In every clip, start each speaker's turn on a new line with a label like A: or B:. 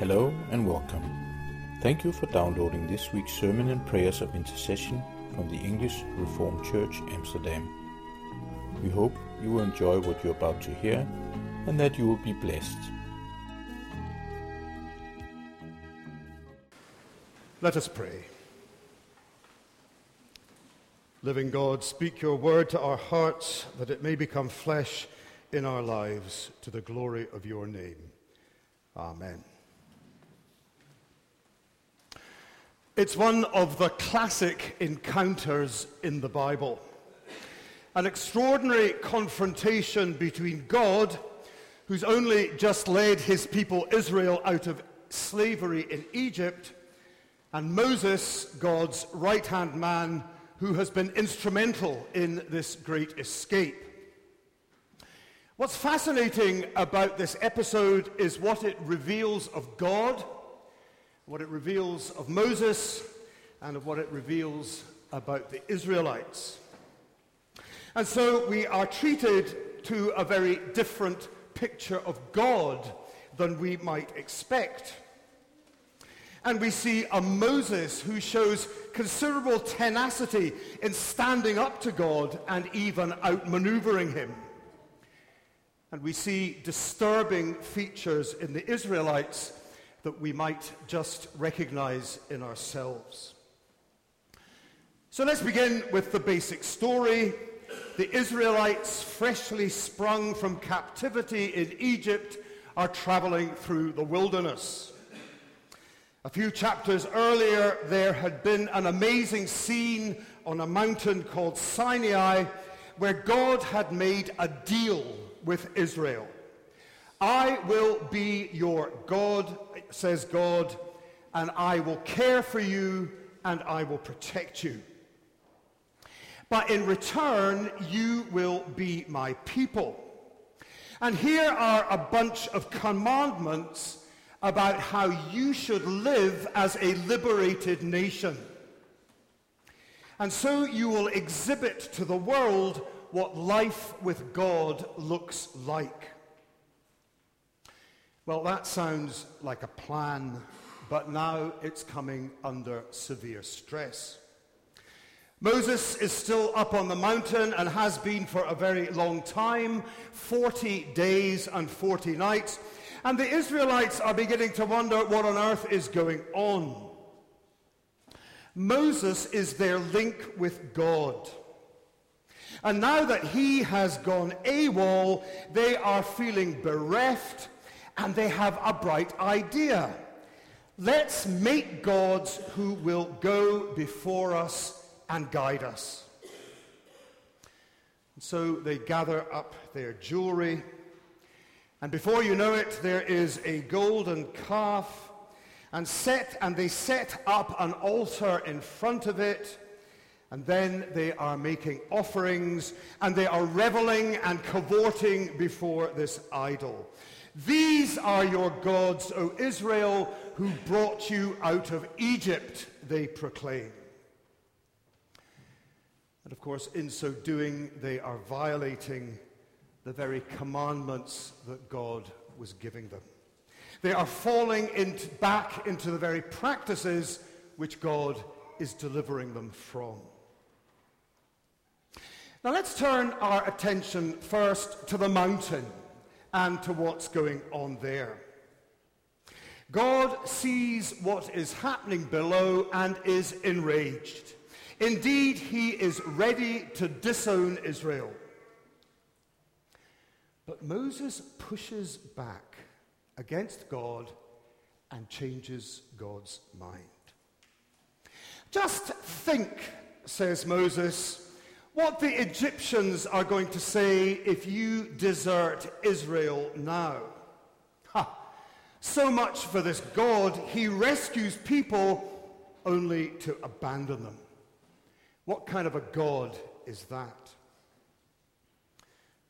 A: Hello and welcome. Thank you for downloading this week's sermon and prayers of intercession from the English Reformed Church Amsterdam. We hope you will enjoy what you're about to hear and that you will be blessed.
B: Let us pray. Living God, speak your word to our hearts that it may become flesh in our lives to the glory of your name. Amen. It's one of the classic encounters in the Bible. An extraordinary confrontation between God, who's only just led his people Israel out of slavery in Egypt, and Moses, God's right hand man, who has been instrumental in this great escape. What's fascinating about this episode is what it reveals of God what it reveals of Moses and of what it reveals about the Israelites. And so we are treated to a very different picture of God than we might expect. And we see a Moses who shows considerable tenacity in standing up to God and even outmaneuvering him. And we see disturbing features in the Israelites that we might just recognize in ourselves. So let's begin with the basic story. The Israelites, freshly sprung from captivity in Egypt, are traveling through the wilderness. A few chapters earlier, there had been an amazing scene on a mountain called Sinai where God had made a deal with Israel. I will be your God, says God, and I will care for you and I will protect you. But in return, you will be my people. And here are a bunch of commandments about how you should live as a liberated nation. And so you will exhibit to the world what life with God looks like. Well, that sounds like a plan, but now it's coming under severe stress. Moses is still up on the mountain and has been for a very long time 40 days and 40 nights. And the Israelites are beginning to wonder what on earth is going on. Moses is their link with God. And now that he has gone AWOL, they are feeling bereft and they have a bright idea. Let's make gods who will go before us and guide us. And so they gather up their jewelry, and before you know it, there is a golden calf, and set and they set up an altar in front of it. And then they are making offerings and they are reveling and cavorting before this idol. These are your gods, O Israel, who brought you out of Egypt, they proclaim. And of course, in so doing, they are violating the very commandments that God was giving them. They are falling into, back into the very practices which God is delivering them from. Now let's turn our attention first to the mountain and to what's going on there. God sees what is happening below and is enraged. Indeed, he is ready to disown Israel. But Moses pushes back against God and changes God's mind. Just think, says Moses, what the Egyptians are going to say if you desert Israel now. Ha! So much for this God. He rescues people only to abandon them. What kind of a God is that?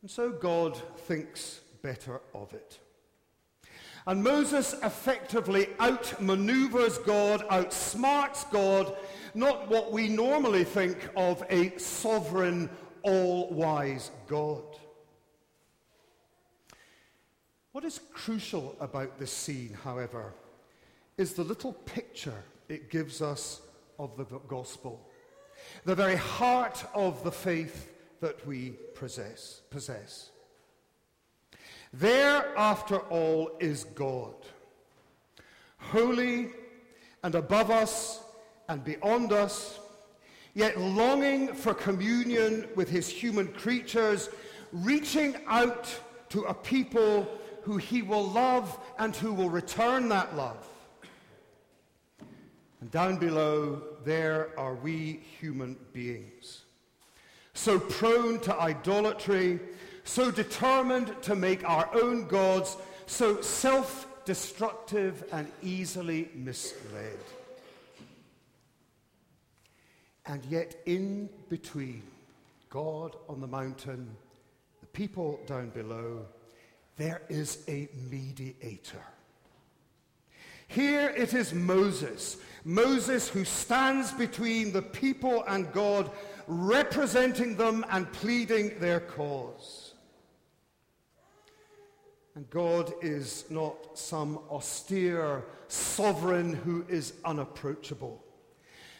B: And so God thinks better of it. And Moses effectively outmaneuvers God, outsmarts God, not what we normally think of a sovereign, all wise God. What is crucial about this scene, however, is the little picture it gives us of the gospel, the very heart of the faith that we possess. possess. There, after all, is God, holy and above us and beyond us, yet longing for communion with his human creatures, reaching out to a people who he will love and who will return that love. And down below, there are we human beings, so prone to idolatry so determined to make our own gods, so self destructive and easily misled. And yet, in between God on the mountain, the people down below, there is a mediator. Here it is Moses, Moses who stands between the people and God, representing them and pleading their cause. And God is not some austere sovereign who is unapproachable.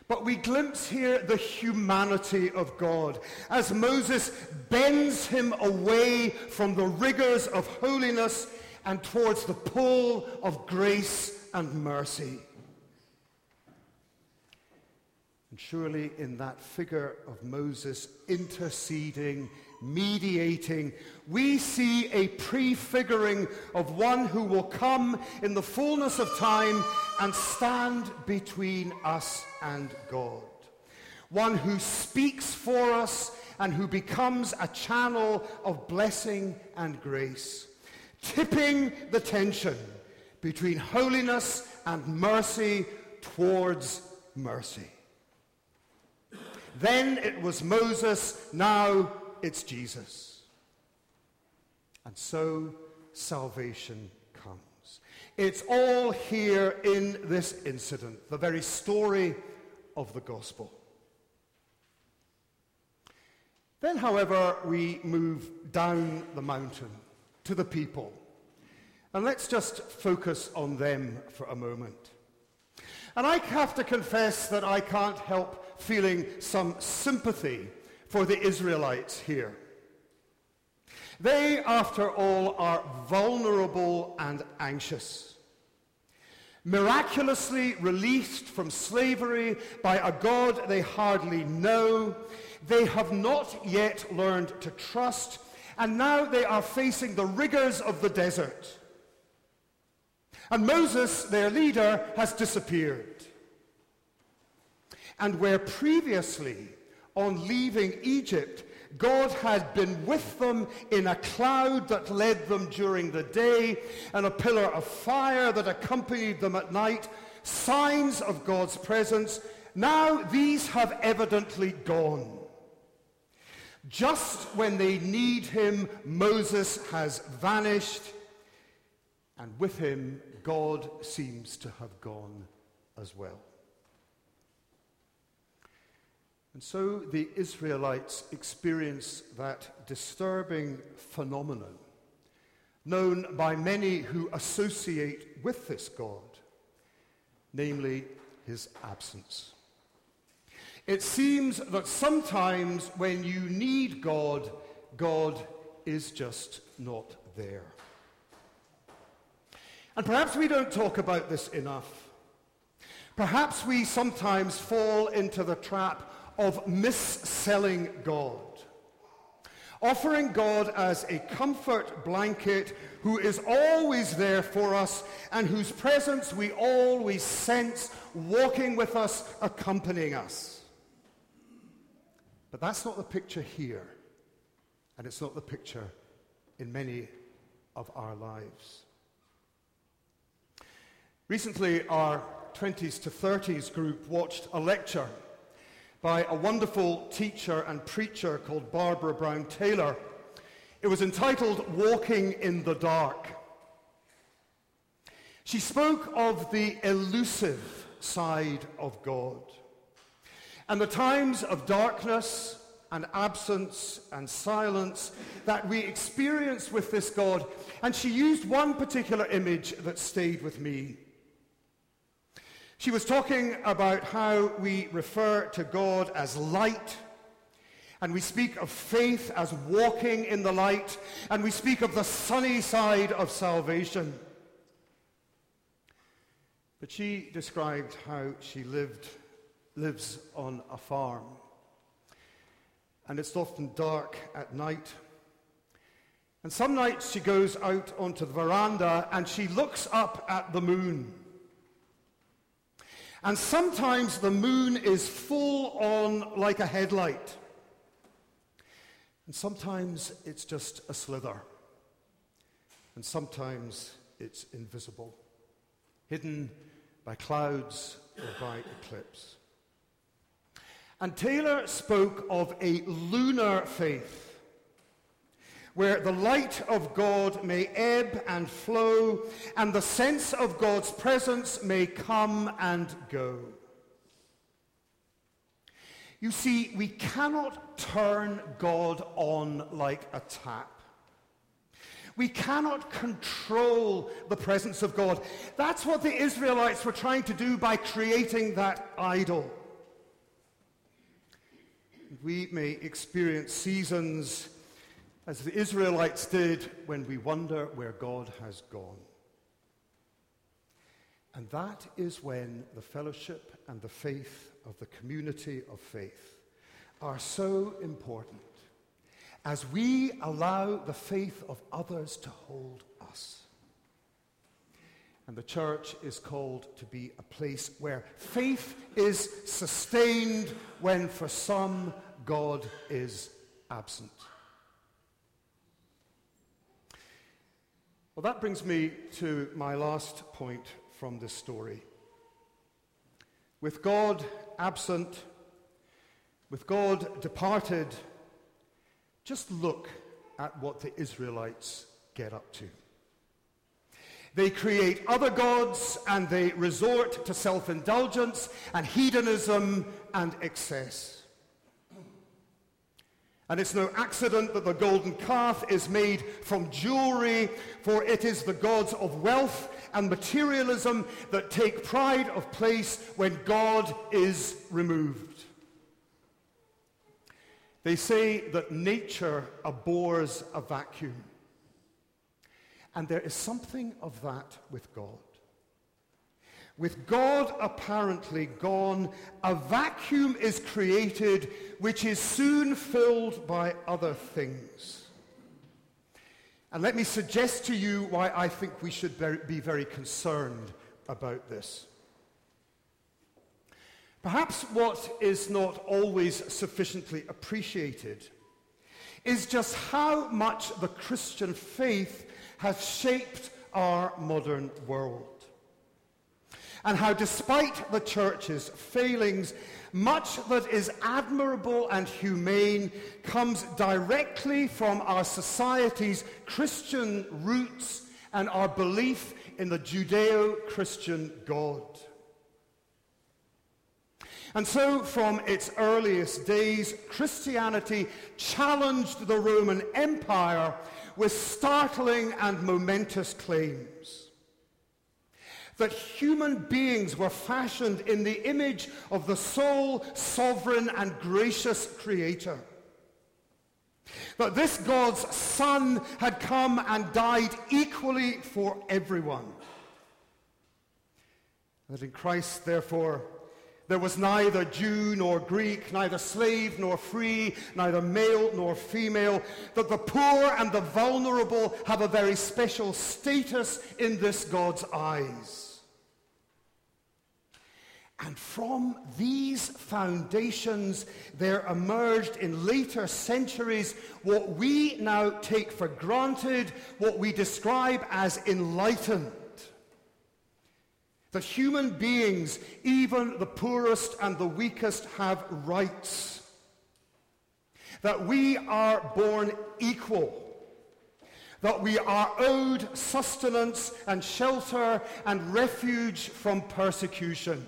B: But we glimpse here the humanity of God as Moses bends him away from the rigors of holiness and towards the pull of grace and mercy. And surely in that figure of Moses interceding mediating, we see a prefiguring of one who will come in the fullness of time and stand between us and God. One who speaks for us and who becomes a channel of blessing and grace, tipping the tension between holiness and mercy towards mercy. Then it was Moses, now it's Jesus. And so salvation comes. It's all here in this incident, the very story of the gospel. Then, however, we move down the mountain to the people. And let's just focus on them for a moment. And I have to confess that I can't help feeling some sympathy for the Israelites here. They, after all, are vulnerable and anxious. Miraculously released from slavery by a God they hardly know, they have not yet learned to trust, and now they are facing the rigors of the desert. And Moses, their leader, has disappeared. And where previously on leaving Egypt, God had been with them in a cloud that led them during the day and a pillar of fire that accompanied them at night, signs of God's presence. Now these have evidently gone. Just when they need him, Moses has vanished, and with him, God seems to have gone as well. And so the Israelites experience that disturbing phenomenon known by many who associate with this God, namely his absence. It seems that sometimes when you need God, God is just not there. And perhaps we don't talk about this enough. Perhaps we sometimes fall into the trap of mis-selling God. Offering God as a comfort blanket who is always there for us and whose presence we always sense walking with us, accompanying us. But that's not the picture here. And it's not the picture in many of our lives. Recently, our 20s to 30s group watched a lecture by a wonderful teacher and preacher called Barbara Brown Taylor. It was entitled Walking in the Dark. She spoke of the elusive side of God and the times of darkness and absence and silence that we experience with this God. And she used one particular image that stayed with me. She was talking about how we refer to God as light, and we speak of faith as walking in the light, and we speak of the sunny side of salvation. But she described how she lived, lives on a farm. And it's often dark at night. And some nights she goes out onto the veranda and she looks up at the moon. And sometimes the moon is full on like a headlight. And sometimes it's just a slither. And sometimes it's invisible, hidden by clouds or by eclipse. And Taylor spoke of a lunar faith where the light of God may ebb and flow, and the sense of God's presence may come and go. You see, we cannot turn God on like a tap. We cannot control the presence of God. That's what the Israelites were trying to do by creating that idol. We may experience seasons as the Israelites did when we wonder where God has gone. And that is when the fellowship and the faith of the community of faith are so important as we allow the faith of others to hold us. And the church is called to be a place where faith is sustained when for some God is absent. Well, that brings me to my last point from this story. With God absent, with God departed, just look at what the Israelites get up to. They create other gods and they resort to self indulgence and hedonism and excess. And it's no accident that the golden calf is made from jewelry, for it is the gods of wealth and materialism that take pride of place when God is removed. They say that nature abhors a vacuum. And there is something of that with God. With God apparently gone, a vacuum is created which is soon filled by other things. And let me suggest to you why I think we should be very concerned about this. Perhaps what is not always sufficiently appreciated is just how much the Christian faith has shaped our modern world and how, despite the church's failings, much that is admirable and humane comes directly from our society's Christian roots and our belief in the Judeo Christian God. And so, from its earliest days, Christianity challenged the Roman Empire with startling and momentous claims that human beings were fashioned in the image of the sole, sovereign, and gracious Creator. That this God's Son had come and died equally for everyone. That in Christ, therefore, there was neither Jew nor Greek, neither slave nor free, neither male nor female, that the poor and the vulnerable have a very special status in this God's eyes. And from these foundations, there emerged in later centuries what we now take for granted, what we describe as enlightened that human beings, even the poorest and the weakest, have rights. That we are born equal. That we are owed sustenance and shelter and refuge from persecution.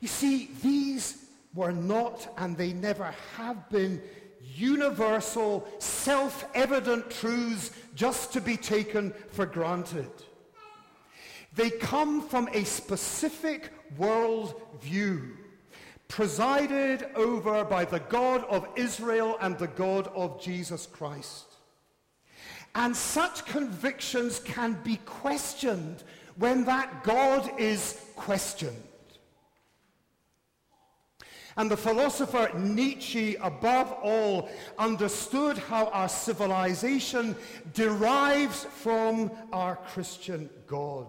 B: You see, these were not, and they never have been, universal, self evident truths just to be taken for granted. They come from a specific world view, presided over by the God of Israel and the God of Jesus Christ. And such convictions can be questioned when that God is questioned. And the philosopher Nietzsche, above all, understood how our civilization derives from our Christian God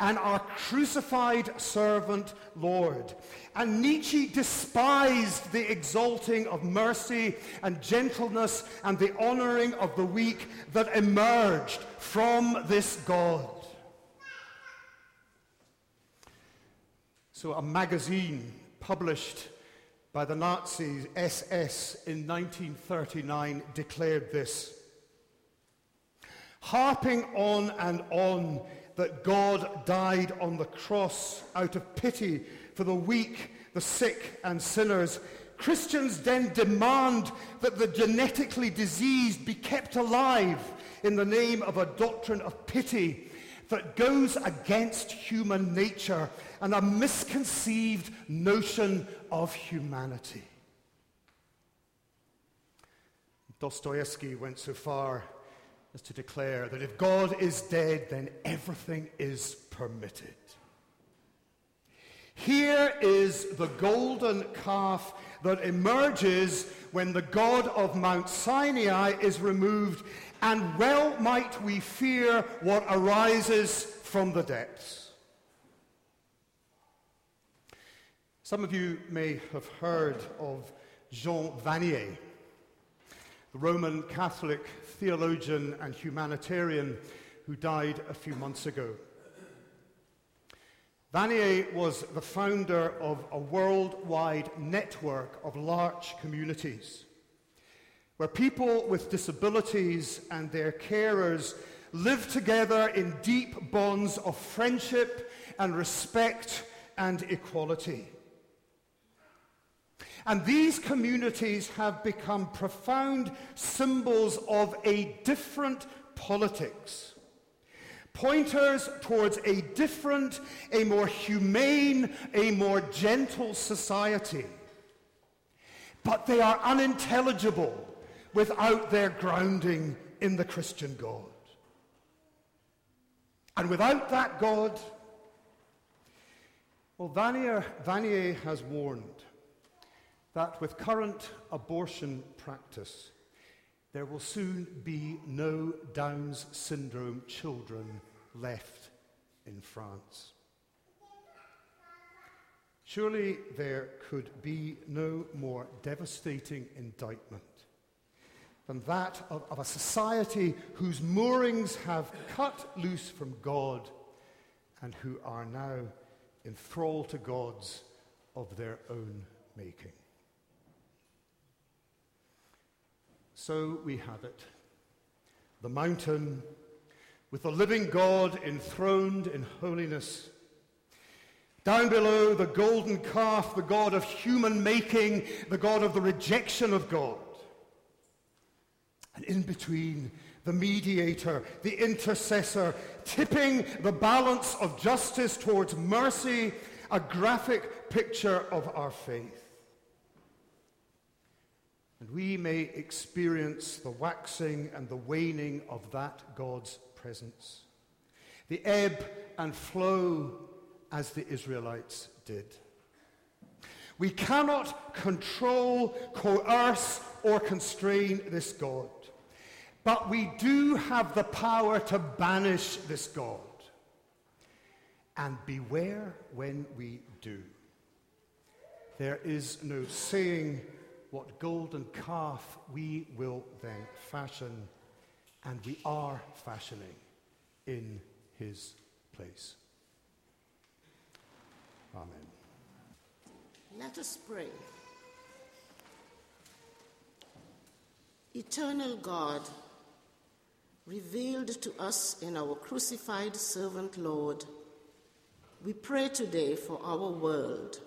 B: and our crucified servant Lord. And Nietzsche despised the exalting of mercy and gentleness and the honoring of the weak that emerged from this God. So, a magazine published by the Nazis, SS, in 1939 declared this harping on and on that God died on the cross out of pity for the weak, the sick, and sinners. Christians then demand that the genetically diseased be kept alive in the name of a doctrine of pity that goes against human nature and a misconceived notion of humanity. Dostoevsky went so far as to declare that if God is dead, then everything is permitted. Here is the golden calf that emerges when the God of Mount Sinai is removed and well might we fear what arises from the depths. Some of you may have heard of Jean Vanier, the Roman Catholic theologian and humanitarian who died a few months ago. Vanier was the founder of a worldwide network of L'Arche communities where people with disabilities and their carers live together in deep bonds of friendship and respect and equality. And these communities have become profound symbols of a different politics. Pointers towards a different, a more humane, a more gentle society. But they are unintelligible without their grounding in the Christian God. And without that God, well, Vanier, Vanier has warned that with current abortion practice, there will soon be no Down's syndrome children left in France. Surely there could be no more devastating indictment than that of, of a society whose moorings have cut loose from God and who are now enthralled to gods of their own making. So we have it. The mountain with the living God enthroned in holiness. Down below, the golden calf, the God of human making, the God of the rejection of God. And in between, the mediator, the intercessor, tipping the balance of justice towards mercy, a graphic picture of our faith. And we may experience the waxing and the waning of that God's presence, the ebb and flow as the Israelites did. We cannot control, coerce, or constrain this God. But we do have the power to banish this God. And beware when we do. There is no saying what golden calf we will then fashion, and we are fashioning in his place. Amen.
C: Let us pray. Eternal God, revealed to us in our crucified servant Lord, we pray today for our world,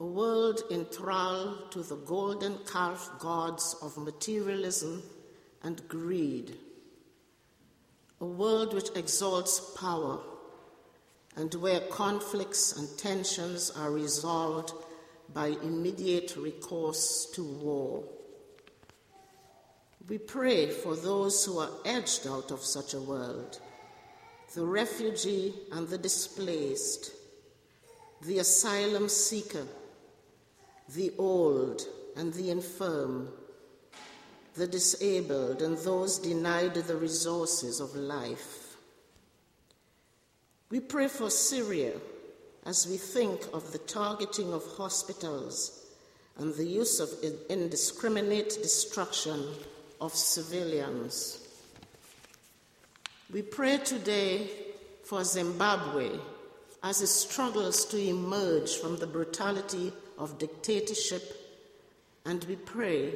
C: a world enthralled to the golden calf gods of materialism and greed, a world which exalts power and where conflicts and tensions are resolved by immediate recourse to war. We pray for those who are edged out of such a world the refugee and the displaced, the asylum seeker, the old and the infirm, the disabled and those denied the resources of life. We pray for Syria as we think of the targeting of hospitals and the use of indiscriminate destruction of civilians. We pray today for Zimbabwe as it struggles to emerge from the brutality of dictatorship, and we pray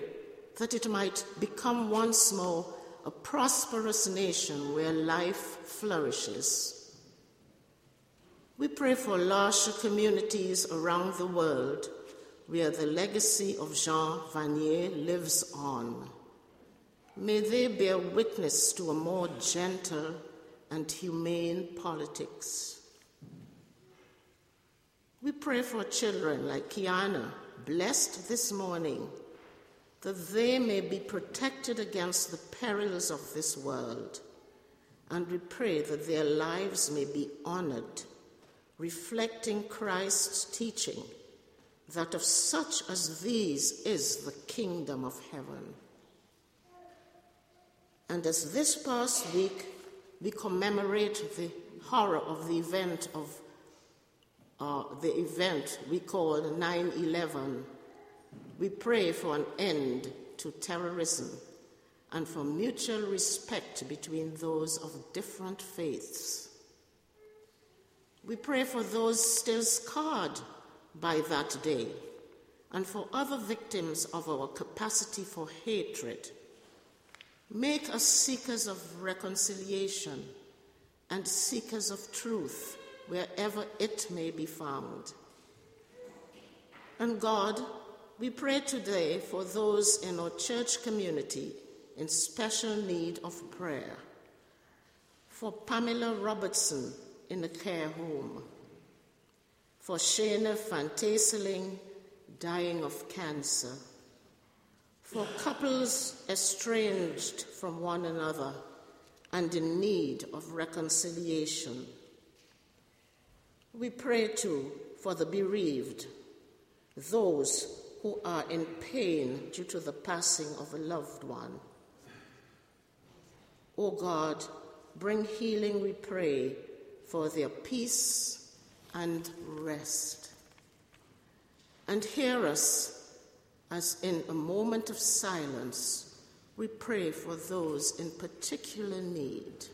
C: that it might become once more a prosperous nation where life flourishes. We pray for L'Arche communities around the world where the legacy of Jean Vanier lives on. May they bear witness to a more gentle and humane politics. We pray for children like Kiana, blessed this morning, that they may be protected against the perils of this world. And we pray that their lives may be honored, reflecting Christ's teaching that of such as these is the kingdom of heaven. And as this past week we commemorate the horror of the event of uh, the event we call 9 11, we pray for an end to terrorism and for mutual respect between those of different faiths. We pray for those still scarred by that day and for other victims of our capacity for hatred Make us seekers of reconciliation and seekers of truth wherever it may be found. And God, we pray today for those in our church community in special need of prayer. For Pamela Robertson in a care home. For Shana Fantaseling dying of cancer for couples estranged from one another and in need of reconciliation. We pray too for the bereaved, those who are in pain due to the passing of a loved one. O oh God, bring healing, we pray, for their peace and rest. And hear us as in a moment of silence, we pray for those in particular need.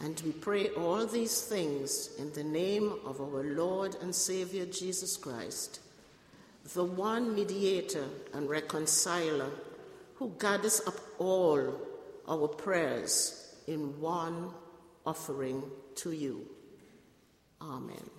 C: And we pray all these things in the name of our Lord and Savior Jesus Christ, the one mediator and reconciler who gathers up all our prayers in one offering to you. Amen.